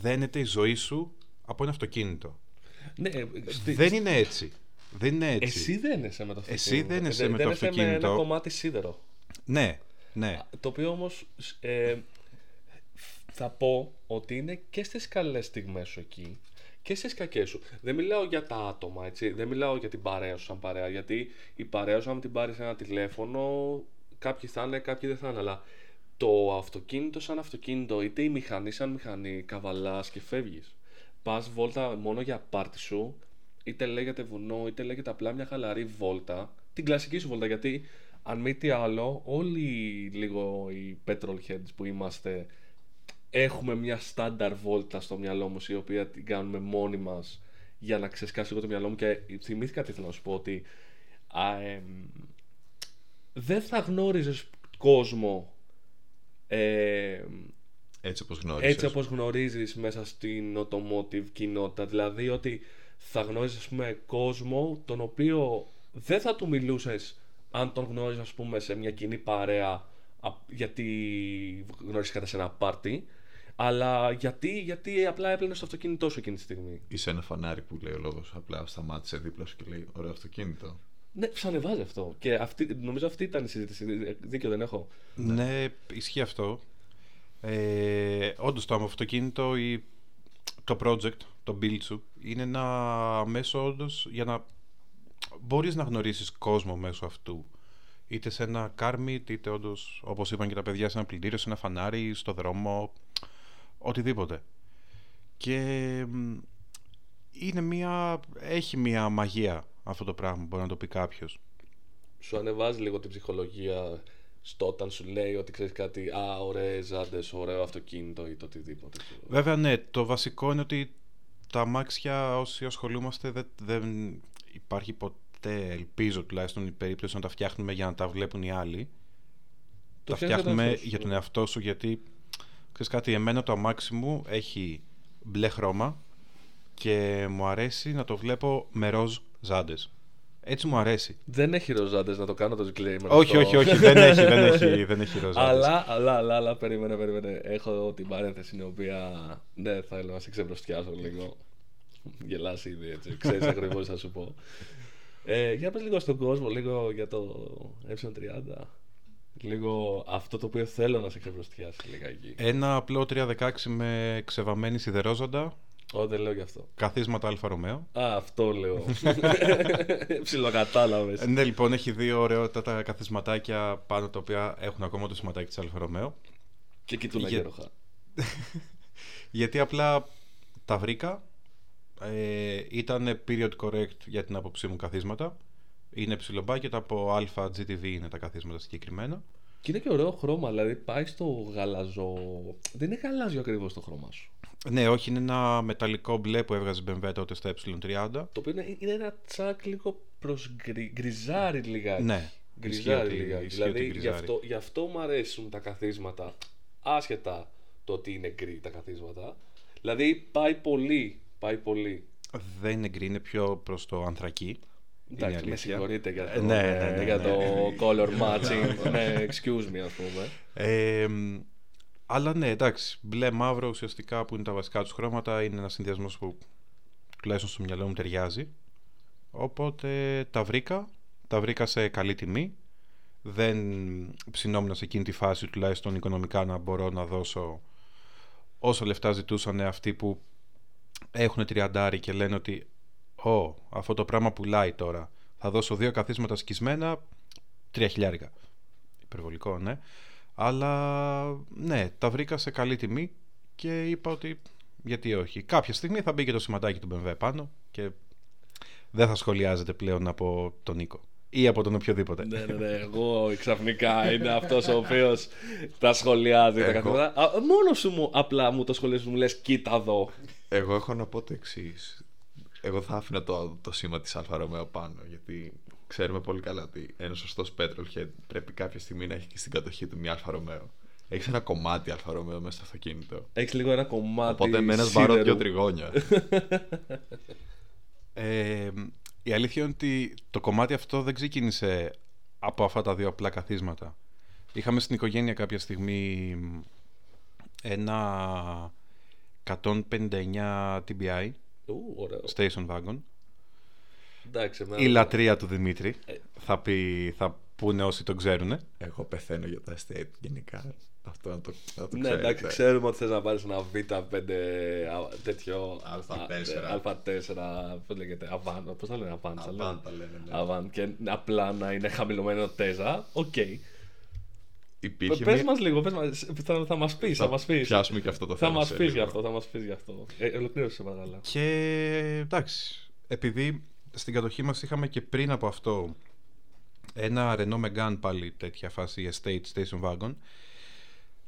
δένεται η ζωή σου από ένα αυτοκίνητο. Ναι, στη- Δεν είναι έτσι. Δεν είναι έτσι. Εσύ δεν είσαι με το αυτοκίνητο. Εσύ δεν είσαι με το με αυτοκίνητο. ένα κομμάτι σίδερο. Ναι, ναι. Το οποίο όμως ε, θα πω ότι είναι και στις καλές στιγμές σου εκεί και στις κακές σου. Δεν μιλάω για τα άτομα, έτσι. Δεν μιλάω για την παρέα σου σαν παρέα. Γιατί η παρέα σου, αν την πάρεις ένα τηλέφωνο, κάποιοι θα είναι, κάποιοι δεν θα είναι. Αλλά το αυτοκίνητο σαν αυτοκίνητο, είτε η μηχανή σαν μηχανή, καβαλάς και φεύγεις. Πας βόλτα μόνο για πάρτι σου, είτε λέγεται βουνό, είτε λέγεται απλά μια χαλαρή βόλτα, την κλασική σου βόλτα, γιατί αν μη τι άλλο, όλοι λίγο οι petrol heads που είμαστε έχουμε μια στάνταρ βόλτα στο μυαλό μας η οποία την κάνουμε μόνοι μας για να ξεσκάσει λίγο το μυαλό μου και θυμήθηκα τι θέλω να σου πω ότι α, εμ, δεν θα γνώριζες κόσμο ε, Έτσι όπως γνώρισες. έτσι όπως γνωρίζεις μέσα στην automotive κοινότητα δηλαδή ότι θα γνώριζες ας πούμε κόσμο τον οποίο δεν θα του μιλούσες αν τον γνώριζες ας πούμε σε μια κοινή παρέα α- γιατί γνώρισες σε ένα πάρτι αλλά γιατί, γιατί απλά έπλαινε στο αυτοκίνητό σου εκείνη τη στιγμή. Είσαι ένα φανάρι που λέει ο λόγος απλά σταμάτησε δίπλα σου και λέει ωραίο αυτοκίνητο. Ναι, σου ανεβάζει αυτό. Και αυτή, νομίζω αυτή ήταν η συζήτηση. Δίκιο δεν έχω. Ναι, ισχύει αυτό. Ε, Όντως το αυτοκίνητο ή το project, το build σου, είναι ένα μέσο όντως για να μπορείς να γνωρίσεις κόσμο μέσω αυτού. Είτε σε ένα κάρμιτ, είτε όντως, όπως είπαν και τα παιδιά, σε ένα πλυντήριο, σε ένα φανάρι, στο δρόμο, οτιδήποτε. Και μ, είναι μια, έχει μια μαγεία αυτό το πράγμα, μπορεί να το πει κάποιος. Σου ανεβάζει λίγο την ψυχολογία στο όταν σου λέει ότι ξέρεις κάτι. Α, ωραίες ζάντες, ωραίο αυτοκίνητο ή το οτιδήποτε. ξέρω. Βέβαια, ναι, το βασικό είναι ότι τα αμάξια όσοι ασχολούμαστε δεν, δεν υπάρχει ποτέ, ελπίζω τουλάχιστον η περίπτωση να τα φτιάχνουμε για να τα βλέπουν οι άλλοι. Το τα φτιάχνεις για τον φτιάχνουμε εαυτός σου, για τον ναι. εαυτό σου γιατί ξέρεις κάτι, εμένα το αμάξι μου έχει μπλε χρώμα και μου αρέσει να το βλέπω με ροζ ζάντες. Έτσι μου αρέσει. Δεν έχει ροζάντες να το κάνω το disclaimer. όχι, αυτό. όχι, όχι, δεν έχει, δεν έχει, δεν έχει ροζ ζάντες. αλλά, αλλά, αλλά, αλλά, περίμενε, περίμενε. Έχω την παρένθεση η οποία. Ναι, θέλω να σε ξεμπροστιάσω λίγο. Γελάς ήδη έτσι. Ξέρεις ακριβώς τι θα σου πω. Ε, για πες λίγο στον κόσμο, λίγο για το E30. Λίγο αυτό το οποίο θέλω να σε ξεμπροστιάσει λιγάκι. Ένα απλό 316 με ξεβαμμένη σιδερόζαντα, Ω, δεν λέω γι' αυτό. καθίσματα Alfa Romeo. Α, αυτό λέω. Ψιλοκατάλαβες. Ε, Ναι, λοιπόν, έχει δύο ωραιότατα καθισματάκια πάνω τα οποία έχουν ακόμα το σηματάκι της Alfa Romeo. Και κοιτούν Για- αγέροχα. Γιατί απλά τα βρήκα. Ε, ήταν period correct για την άποψή μου καθίσματα. Είναι ψηλομπάκετα από Άλφα GTV είναι τα καθίσματα συγκεκριμένα. Και είναι και ωραίο χρώμα, δηλαδή πάει στο γαλάζιο. Δεν είναι γαλάζιο ακριβώς το χρώμα σου. Ναι, όχι, είναι ένα μεταλλικό μπλε που έβγαζε η BMW τότε στα Ε30. Το οποίο είναι, είναι ένα τσακ λίγο προς γκριζάρι λιγάκι. Ναι, γκριζάρι ισχύει ότι- λιγάκι. ισχύει ότι Δηλαδή γι γκριζάρι. αυτό, γι' αυτό μου αρέσουν τα καθίσματα άσχετα το ότι είναι γκρι τα καθίσματα. Δηλαδή πάει πολύ, πάει πολύ. Δεν είναι γκρι, είναι πιο προς το ανθρακί. Είναι Εντάξει, με αλήθεια. συγχωρείτε για Ε, το, ναι, ναι, ναι, για ναι. το color matching. ναι, excuse me, ας πούμε. Ε, αλλά ναι, εντάξει, μπλε μαύρο ουσιαστικά που είναι τα βασικά τους χρώματα είναι ένας συνδυασμός που τουλάχιστον στο μυαλό μου ταιριάζει. Οπότε τα βρήκα, τα βρήκα σε καλή τιμή. Δεν ψινόμουν σε εκείνη τη φάση τουλάχιστον οικονομικά να μπορώ να δώσω όσο λεφτά ζητούσαν αυτοί που έχουν τριαντάρι και λένε ότι «Ω, αυτό το πράγμα πουλάει τώρα, θα δώσω δύο καθίσματα σκισμένα, τρία χιλιάρικα». Υπερβολικό, ναι. Αλλά ναι, τα βρήκα σε καλή τιμή και είπα ότι γιατί όχι. Κάποια στιγμή θα μπει και το σηματάκι του BMW πάνω και δεν θα σχολιάζεται πλέον από τον Νίκο ή από τον οποιοδήποτε. ναι, ναι, ναι. Εγώ ξαφνικά είναι αυτός ο οποίος τα σχολιάζει τα Εγώ- καθίσματα. Μόνος σου μου απλά μου το σχολιάζει, μου λες, κοίτα εδώ. Εγώ έχω να πω το εξής. Εγώ θα άφηνα το, το σήμα της Alfa Romeo πάνω. Γιατί ξέρουμε πολύ καλά ότι ένα σωστός petrolhead πρέπει κάποια στιγμή να έχει και στην κατοχή του μια Alfa Romeo. Έχεις ένα κομμάτι Alfa Romeo μέσα στο αυτοκίνητο. Έχεις λίγο ένα κομμάτι. Οπότε με ένας βαρό σίδερου. δύο τριγώνια. Ε, η αλήθεια είναι ότι το κομμάτι αυτό δεν ξεκίνησε από αυτά τα δύο απλά καθίσματα. Είχαμε στην οικογένεια κάποια στιγμή ένα 159 TBI Ου, ωραίο. station wagon. Εντάξει, εμένα- Η λατρεία του Δημήτρη. Ε. Θα, πει, θα πούνε όσοι το ξέρουν. Εγώ πεθαίνω για τα estate γενικά. Αυτό να το, να το Ναι, ξέρετε. εντάξει, ξέρουμε ότι θες να πάρεις ένα B5 α, τέτοιο. A4. A4, πώς λέγεται, Avant. Πώς θα λένε Avant, θα λένε. Avant τα λένε, ναι. Avant. Και απλά να είναι χαμηλωμένο τέζα. Οκ. Υπήρχε Πες μια- μας λίγο, πες μας, θα, θα μας πεις. Θα, μας πεις. πιάσουμε και αυτό το θα θέμα. μας σε πεις λίγο. γι' αυτό, θα μας πεις γι' αυτό. Ε, ολοκλήρωσε παρακαλώ. Και εντάξει. επειδή στην κατοχή μας είχαμε και πριν από αυτό ένα Renault Megane πάλι τέτοια φάση estate station wagon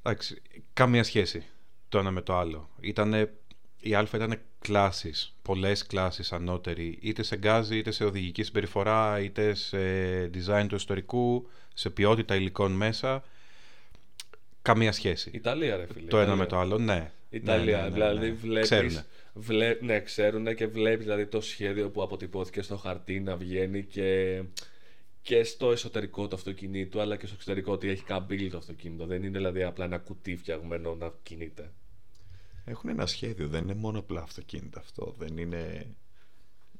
εντάξει, καμία σχέση το ένα με το άλλο Ήτανε, η Α ήταν κλάσεις, πολλές κλάσεις ανώτερη είτε σε γκάζι είτε σε οδηγική συμπεριφορά είτε σε design του ιστορικού σε ποιότητα υλικών μέσα καμία σχέση Ιταλία ρε φίλε το ένα Ιταλία. με το άλλο, ναι Ιταλία, Ναι, ναι, ναι, δηλαδή ναι. βλέπεις, Ξέρουνε. βλέ, ναι, ξέρουν και βλέπεις δηλαδή το σχέδιο που αποτυπώθηκε στο χαρτί να βγαίνει και, και στο εσωτερικό του αυτοκινήτου αλλά και στο εξωτερικό ότι έχει καμπύλη το αυτοκίνητο. Δεν είναι δηλαδή απλά ένα κουτί φτιαγμένο να κινείται. Έχουν ένα σχέδιο, δεν είναι μόνο απλά αυτοκίνητα αυτό. Δεν είναι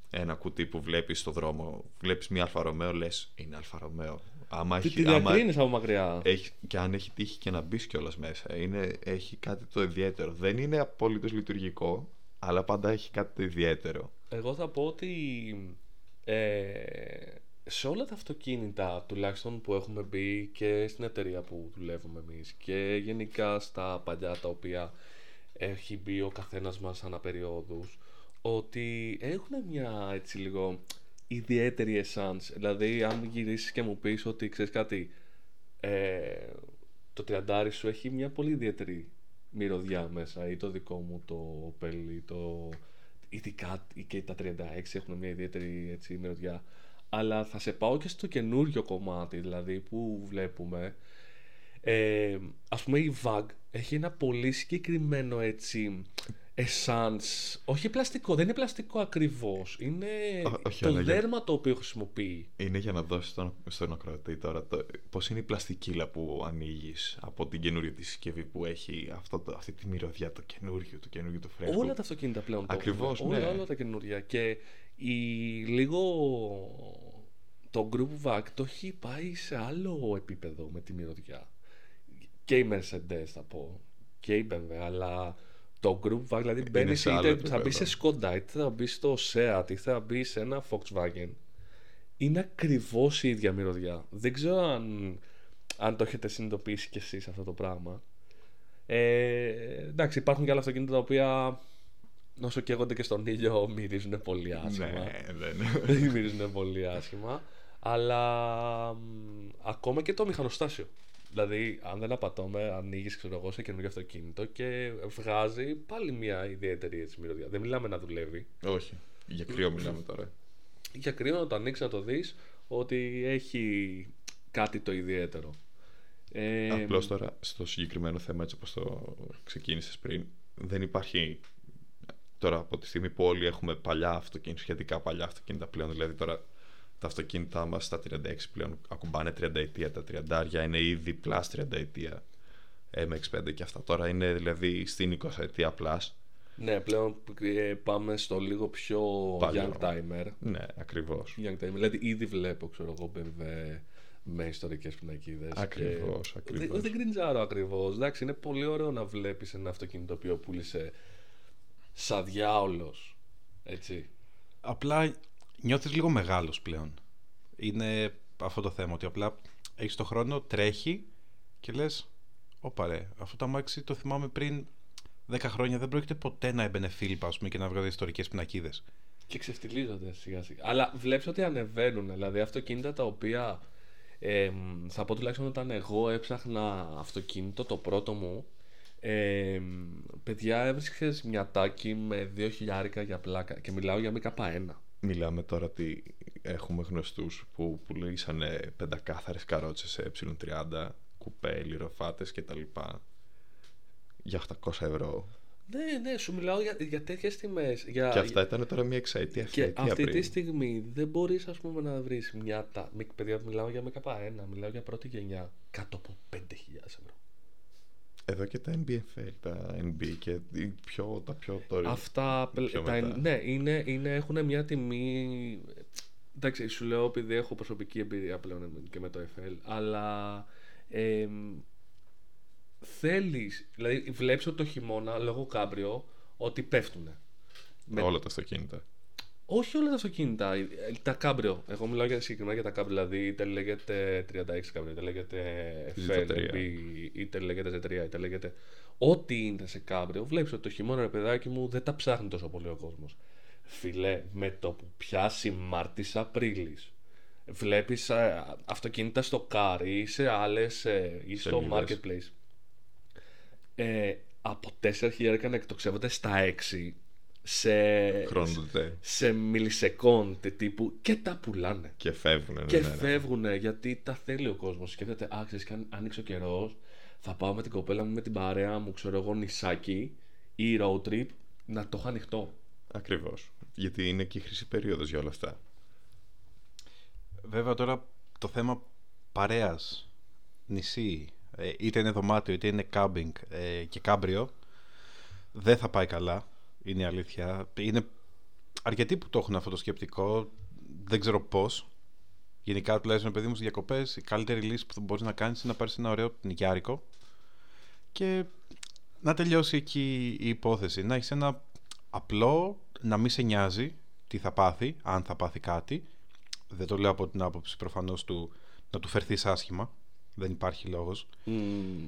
ένα κουτί που βλέπεις στο δρόμο. Βλέπεις μια Alfa Romeo, λες είναι Alfa Romeo. Άμα Τι έχει, τη άμα διακρίνεις από μακριά. έχει, και αν έχει τύχει και να μπεις κιόλας μέσα. Είναι, έχει κάτι το ιδιαίτερο. Δεν είναι απολύτως λειτουργικό, αλλά πάντα έχει κάτι το ιδιαίτερο. Εγώ θα πω ότι ε, σε όλα τα αυτοκίνητα τουλάχιστον που έχουμε μπει και στην εταιρεία που δουλεύουμε εμείς και γενικά στα παλιά τα οποία έχει μπει ο καθένας μας αναπεριόδους ότι έχουν μια έτσι λίγο ιδιαίτερη essence δηλαδή αν γυρίσεις και μου πεις ότι ξέρεις κάτι ε, το τριαντάρι σου έχει μια πολύ ιδιαίτερη μυρωδιά μέσα ή το δικό μου το Opel ή το ειδικά και τα 36 έχουν μια ιδιαίτερη έτσι, μυρωδιά. Αλλά θα σε πάω και στο καινούριο κομμάτι δηλαδή που βλέπουμε. Ε, ας πούμε η VAG έχει ένα πολύ συγκεκριμένο έτσι essence όχι πλαστικό, δεν είναι πλαστικό ακριβώς είναι Ό- όχι, το αλλά για- δέρμα το οποίο χρησιμοποιεί Είναι για να δώσεις στον, στον ακροατή τώρα το, πώς είναι η πλαστικύλα που ανοίγεις από την καινούργια τη συσκευή που έχει αυτό, το- αυτή τη μυρωδιά, το καινούριο, το καινούριο, το φρέσκο. Όλα τα αυτοκίνητα πλέον το Ακριβώς, έχουν. Όλα, ναι. όλα τα καινούργια. Και η, λίγο το Group VAC το έχει πάει σε άλλο επίπεδο με τη μυρωδιά. Και η Mercedes θα πω. Και η BMW, αλλά το Group VAC δηλαδή μπαίνεις σε άλλο είτε θα μπεις επίπεδο. σε Skoda, είτε θα μπεις στο Seat, είτε θα μπεις σε ένα Volkswagen. Είναι ακριβώς η ίδια μυρωδιά. Δεν ξέρω αν, αν το έχετε συνειδητοποιήσει κι εσείς αυτό το πράγμα. Ε, εντάξει, υπάρχουν και άλλα αυτοκίνητα τα οποία όσο καίγονται και στον ήλιο μυρίζουν πολύ άσχημα. Ναι, δεν. Δεν μυρίζουν πολύ άσχημα. Αλλά μ, ακόμα και το μηχανοστάσιο. Δηλαδή, αν δεν απατώμε, ανοίγεις ξέρω εγώ σε καινούργιο αυτοκίνητο και βγάζει πάλι μια ιδιαίτερη έτσι, μυρωδιά. Δεν μιλάμε να δουλεύει. Όχι. Για κρύο μιλάμε τώρα. Για κρύο να το ανοίξεις να το δεις ότι έχει κάτι το ιδιαίτερο. Ε, Απλώς τώρα στο συγκεκριμένο θέμα, έτσι όπως το ξεκίνησες πριν, δεν υπάρχει. Τώρα από τη στιγμή που όλοι έχουμε παλιά αυτοκίνητα, σχετικά παλιά αυτοκίνητα πλέον, δηλαδή τώρα τα αυτοκίνητά μας στα 36 πλέον ακουμπάνε 30 ετία, τα 30 είναι ήδη plus 30 ετία. MX5 και αυτά. Τώρα είναι δηλαδή στην 20 ετία plus. Ναι, πλέον ε, πάμε στο λίγο πιο Παλιό. young timer. Ναι, ακριβώς. Young timer. Δηλαδή, ήδη βλέπω, ξέρω εγώ, BMW με ιστορικές πινακίδες. Ακριβώς, ακριβώς. Δεν, δεν κριντζάρω ακριβώς. Εντάξει, είναι πολύ ωραίο να βλέπεις ένα αυτοκίνητο το οποίο πούλησε σαν διάολος. Έτσι. Απλά νιώθεις λίγο μεγάλος πλέον. Είναι αυτό το θέμα, ότι απλά έχεις το χρόνο, τρέχει και λες, όπα ρε, αυτό το αμάξι το θυμάμαι πριν 10 χρόνια, δεν πρόκειται ποτέ να έμπαινε φίλπα, ας πούμε, και να βγάζει ιστορικές πινακίδες. Και ξεφτιλίζονται σιγά σιγά. Αλλά βλέπεις ότι ανεβαίνουν. Δηλαδή, αυτοκίνητα τα οποία. Ε, θα πω τουλάχιστον όταν εγώ έψαχνα αυτοκίνητο, το πρώτο μου. Ε, παιδιά, έβρισκες μια τάκη με 2 χιλιάρικα για πλάκα. Και μιλάω για ΜΚ1. Μιλάμε τώρα ότι έχουμε γνωστούς που πουλήσανε πεντακάθαρες καρότσες σε ε30, κουπέ, λιροφάτες κτλ. Για 800 ευρώ. Ναι, ναι, σου μιλάω για, για τέτοιες τιμές. Για, Και αυτά ήταν τώρα μια εξαετία, και εφταετία αυτή πριν. τη στιγμή δεν μπορείς πούμε να βρεις μια. Τα... μη- Παιδιά, μιλάω για ΜΚ1, μιλάω για πρώτη γενιά. Κάτω από 5.000 ευρώ. Εδώ και τα NBFL, τα NB και οι πιο, τα πιο τώρα. Αυτά πλε- πιο τα, μετά. ναι, είναι, είναι, έχουν μια τιμή. Εντάξει, σου λέω επειδή έχω προσωπική εμπειρία πλέον και με το FL, αλλά ε, θέλεις, δηλαδή βλέπεις ότι το χειμώνα λόγω κάμπριο ότι πέφτουνε. με- Όλα τα αυτοκίνητα. Όχι όλα τα αυτοκίνητα, ε, τα κάμπριο. Εγώ μιλάω για συγκεκριμένα για τα κάμπριο, δηλαδή είτε λέγεται 36 κάμπριο, είτε λέγεται FL, Z3. LB, είτε λέγεται Z3, είτε λέγεται. Ό,τι είναι σε κάμπριο, βλέπεις ότι το χειμώνα, ρε παιδάκι μου, δεν τα ψάχνει τόσο πολύ ο κόσμος. Φίλε, με το που πιάσει Μάρτης Απρίλης βλέπεις ε, αυτοκίνητα στο car ή σε άλλες ε, ή στο Σελίδες. marketplace ε, από 4 χιλιάρικα να εκτοξεύονται στα 6 σε, Χρονοτέ. σε μιλισεκόντ τύπου και τα πουλάνε. Και φεύγουν. Ναι, Και ναι, ναι. φεύγουν γιατί τα θέλει ο κόσμος. Σκέφτεται, Α, ξέρεις, και αν άνοιξε ο καιρός, θα πάω με την κοπέλα μου, με την παρέα μου, ξέρω εγώ, νησάκι ή road trip, να το έχω ανοιχτό. Ακριβώς. Γιατί είναι και η χρυσή περίοδος για όλα αυτά. Βέβαια τώρα το θέμα παρέας, νησί, ε, είτε είναι δωμάτιο είτε είναι κάμπινγκ ε, και κάμπριο δεν θα πάει καλά, είναι η αλήθεια. Είναι αρκετοί που το έχουν αυτό το σκεπτικό, δεν ξέρω πώς. Γενικά τουλάχιστον παιδί μου στις διακοπές η καλύτερη λύση που μπορείς να κάνεις είναι να πάρεις ένα ωραίο νοικιάρικο και να τελειώσει εκεί η υπόθεση. Να έχεις ένα απλό, να μην σε νοιάζει τι θα πάθει, αν θα πάθει κάτι. Δεν το λέω από την άποψη προφανώς του να του φερθείς άσχημα. Δεν υπάρχει λόγος. Μμμ,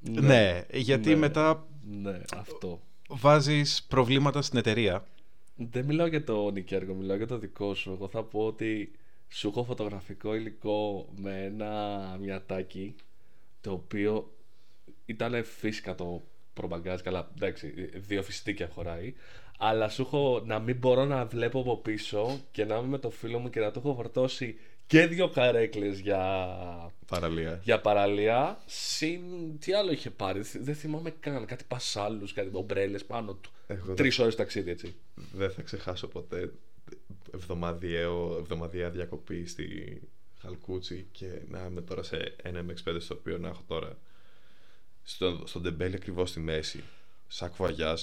Ναι, γιατί ναι, μετά Ναι, αυτό. Βάζεις προβλήματα στην εταιρεία; Δεν μιλάω για το νοικιάρικο, μιλάω για το δικό σου. Εγώ θα πω ότι σου έχω φωτογραφικό υλικό με ένα μιατάκι το οποίο ήταν φύσικα το προμπαγκάζ, καλά εντάξει, δύο φυστίκια χωράει αλλά σου έχω να μην μπορώ να βλέπω από πίσω και να είμαι με το φίλο μου και να του έχω φορτώσει και δύο καρέκλες για, Παραλία. για παραλία. Συν τι άλλο είχε πάρει, δεν θυμάμαι καν, κάτι πασάλους, κάτι ομπρέλες πάνω του. Εγώ Τρεις ώρες ταξίδι έτσι. Δεν θα ξεχάσω ποτέ εβδομαδιαίο, εβδομαδιαία διακοπή στη Χαλκούτσι και να είμαι τώρα σε ένα MX5 στο οποίο να έχω τώρα στο, στον τεμπέλι ακριβώς στη μέση σακ βαγιάζ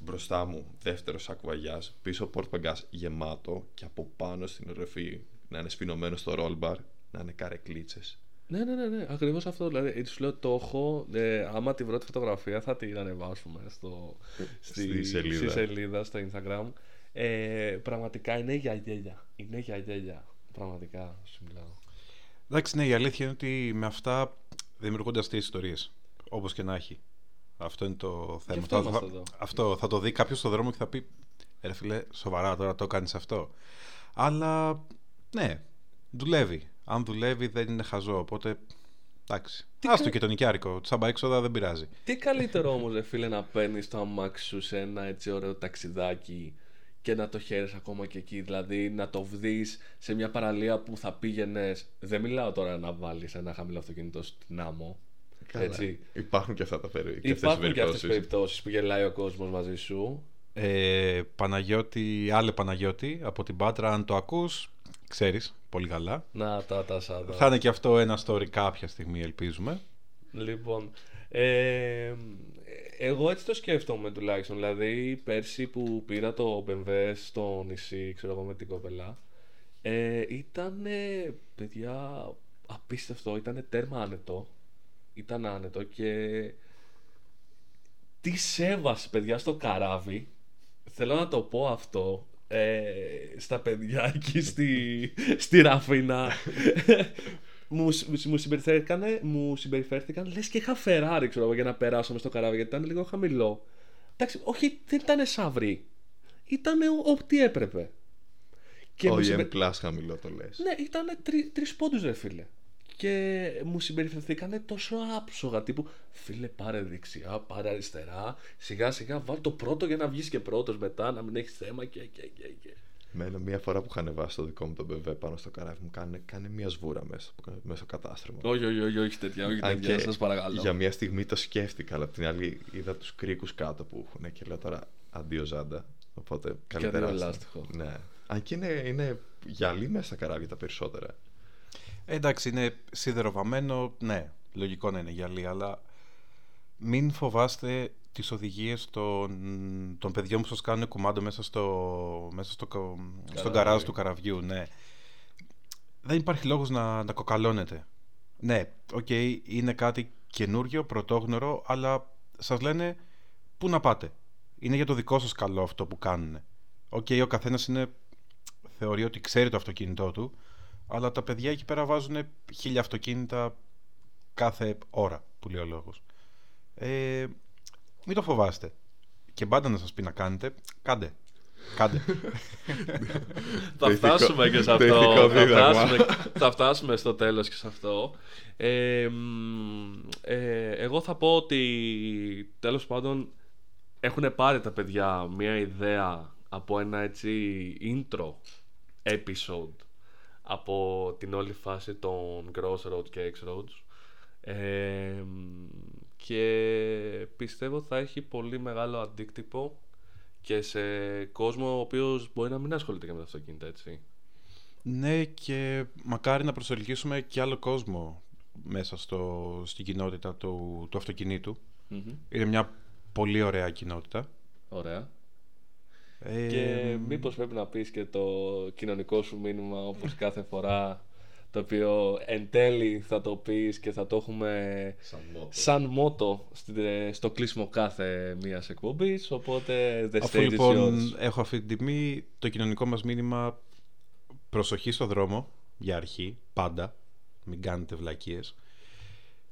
μπροστά μου δεύτερο σακ βαγιάζ πίσω πόρτ παγκάζ γεμάτο και από πάνω στην οροφή να είναι σφινωμένος στο roll bar να είναι καρεκλίτσες Ναι, ναι, ναι, ναι. ακριβώς αυτό. Δηλαδή, τους λέω το έχω. Ε, άμα τη βρω τη φωτογραφία, θα την ανεβάσουμε στο, Στη σελίδα. στη σελίδα, στο Instagram. Ε, πραγματικά είναι για γέλια. Είναι για γέλια. Πραγματικά σου μιλάω. Εντάξει, ναι, η αλήθεια είναι ότι με αυτά δημιουργούνται αστείες ιστορίες. Όπως και να έχει. Αυτό είναι το θέμα. αυτό Θα- είμαστε θα, εδώ. αυτό θα το δει κάποιος στον δρόμο και θα πει «Ε, Ρε φίλε, σοβαρά τώρα το κάνεις αυτό. Αλλά ναι, δουλεύει. Αν δουλεύει δεν είναι χαζό. Οπότε εντάξει. Τι Άστο κα- και το νοικιάρικο. Τσάμπα έξοδα δεν πειράζει. Τι καλύτερο όμως, ρε φίλε, να παίρνεις το αμάξι σου σε ένα έτσι ωραίο ταξιδάκι και να το χαίρει ακόμα και εκεί. Δηλαδή να το βδεί σε μια παραλία που θα πήγαινες. Δεν μιλάω τώρα να βάλεις ένα χαμηλό αυτοκίνητο στην άμμο. Έτσι. υπάρχουν και αυτά τα περί... και αυτές οι Υπάρχουν και αυτές τις περιπτώσεις. περιπτώσεις που γελάει ο κόσμος μαζί σου. Ε, Παναγιώτη, άλλε Παναγιώτη από την Πάτρα, αν το ακούς, ξέρεις πολύ καλά. Να τα τα σάτα. Θα είναι και αυτό ένα story κάποια στιγμή, ελπίζουμε. Λοιπόν, ε, εγώ έτσι το σκέφτομαι τουλάχιστον. Δηλαδή, πέρσι που πήρα το BMW στο νησί, ξέρω εγώ με την κοπελά, ε, ήταν, παιδιά, απίστευτο. Ήταν τέρμα άνετο. Ήταν άνετο και τι σέβασε, παιδιά, στο καράβι. Θέλω να το πω αυτό ε, στα παιδιά εκεί στη, στη Ραφίνα. μου, μου, μου, συμπεριφέρθηκαν, μου συμπεριφέρθηκαν λες και είχα Ferrari ξέρω εγώ για να περάσω μες στο καράβι γιατί ήταν λίγο χαμηλό. Εντάξει, όχι, δεν ήταν σαύρι. Ήταν ό,τι έπρεπε. Και μου Όχι, συμπε- M class χαμηλό το λες. ναι, ήταν τρι, τρεις πόντους ρε φίλε. Και μου συμπεριφερθήκανε τόσο άψογα τύπου Φίλε πάρε δεξιά, πάρε αριστερά Σιγά σιγά βάλ το πρώτο για να βγεις και πρώτος μετά Να μην έχεις θέμα και και και, και. Μένα μία φορά που είχα ανεβάσει το δικό μου το BMW πάνω στο καράβι μου κάνε, κάνε μία σβούρα μέσα, μέσα στο κατάστρωμα. Όχι, όχι, όχι, όχι τέτοια, όχι Αν τέτοια, και σας παρακαλώ Για μία στιγμή το σκέφτηκα, αλλά απ' την άλλη είδα τους κρίκους κάτω που έχουν και λέω τώρα αντίο ζάντα. Οπότε καλύτερα. αντίο άστα. λάστιχο. Ναι. Αν και είναι, είναι γυαλί μέσα στα καράβια τα περισσότερα. Ε, εντάξει, είναι σιδεροβαμμένο, ναι, λογικό να είναι γυαλί, αλλά μην φοβάστε τις οδηγίες των, των παιδιών που σας κάνουν κουμάντο μέσα στο, μέσα στο, κα- στο καράβι. γκαράζ του καραβιού, ναι. Δεν υπάρχει λόγος να, να κοκαλώνετε. Ναι, οκ, είναι κάτι καινούριο, πρωτόγνωρο, αλλά σας λένε πού να πάτε; Είναι για το δικό σας καλό αυτό που κάνουν. Οκ, ο καθένας είναι, θεωρεί ότι ξέρει το αυτοκίνητό του, αλλά τα παιδιά εκεί πέρα βάζουν χίλια αυτοκίνητα κάθε ώρα, που λέει ο λόγος. Ε, μην το φοβάστε. Και μπάντα να σας πει να κάνετε, κάντε. Κάντε. θα Το φτάσουμε ηθικό- και σε το αυτό. ηθικό Θα δίδαγμα. φτάσουμε, θα φτάσουμε στο τέλος και σε αυτό. Ε, μ, ε, εγώ θα πω ότι τέλος πάντων έχουν πάρει τα παιδιά μια ιδέα από ένα έτσι intro episode από την όλη φάση των Crossroads και X-Roads ε, μ, και πιστεύω θα έχει πολύ μεγάλο αντίκτυπο και σε κόσμο ο οποίος μπορεί να μην ασχολείται και με τα αυτοκίνητα έτσι. Ναι, και μακάρι να προσελκύσουμε και άλλο κόσμο μέσα στο, στην κοινότητα του, του αυτοκινήτου. Μμμ. Είναι μια πολύ ωραία κοινότητα. Ωραία. Ε, Και μήπως πρέπει να πεις και το κοινωνικό σου μήνυμα όπως κάθε φορά το οποίο εν τέλει θα το πεις και θα το έχουμε Σαν μότο. σαν μότο στη- στο κλείσιμο κάθε μίας εκπομπής οπότε the Αφού stage is λοιπόν yours. έχω αυτή την τιμή, το κοινωνικό μας μήνυμα προσοχή στο δρόμο, για αρχή, πάντα, μην κάνετε βλακίες.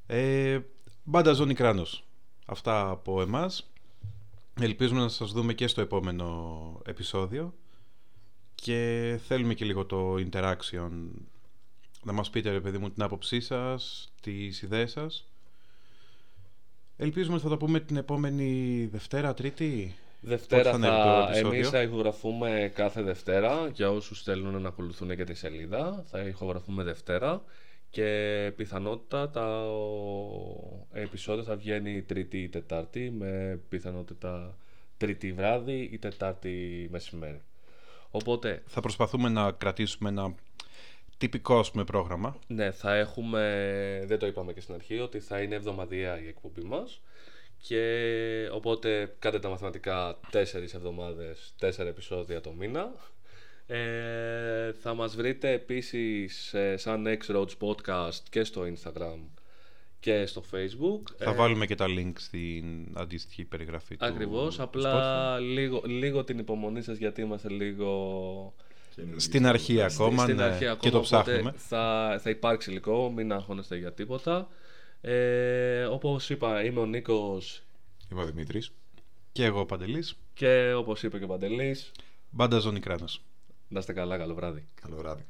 Ε, μπάντα ζώνη κράνος. Αυτά από εμάς. Ελπίζουμε να σας δούμε και στο επόμενο επεισόδιο και θέλουμε και λίγο το interaction να μας πείτε ρε παιδί μου την άποψή σας, τις ιδέες σας. Ελπίζουμε ότι θα τα πούμε την επόμενη Δευτέρα, Τρίτη. Δευτέρα Πότε θα ανέβει το θα, επεισόδιο; εμείς θα ηχογραφούμε κάθε Δευτέρα για όσους θέλουν να ακολουθούν και τη σελίδα θα ηχογραφούμε Δευτέρα και πιθανότητα τα ο, επεισόδιο θα βγαίνει Τρίτη ή Τετάρτη με πιθανότητα Τρίτη βράδυ ή Τετάρτη μεσημέρι. Οπότε Θα προσπαθούμε να κρατήσουμε ένα τυπικό ας πούμε, πρόγραμμα. Ναι, θα έχουμε, δεν το είπαμε και στην αρχή, ότι θα είναι εβδομαδιαία η εκπομπή μας και οπότε κάντε τα μαθηματικά τέσσερις εβδομάδες, τέσσερα επεισόδια το μήνα. Ε, θα μας βρείτε επίσης ε, σαν X-Roads Podcast και στο Instagram και στο Facebook. Θα Ε, βάλουμε και τα link στην αντίστοιχη περιγραφή του Ακριβώς, του απλά λίγο, λίγο την υπομονή σας γιατί είμαστε λίγο Spotify. Στην αρχή ακόμα, στην ναι, αρχή ακόμα, και το οπότε ψάχνουμε. Θα, θα υπάρξει υλικό, μην αγχώνεστε για τίποτα. Ε, όπως είπα, είμαι ο Νίκος Είμαι ο Δημήτρης. Και εγώ Παντελής. και όπως είπε και ο Παντελής, Μπάντα ζώνη κράνος. Να είστε καλά, καλό βράδυ. Καλό βράδυ.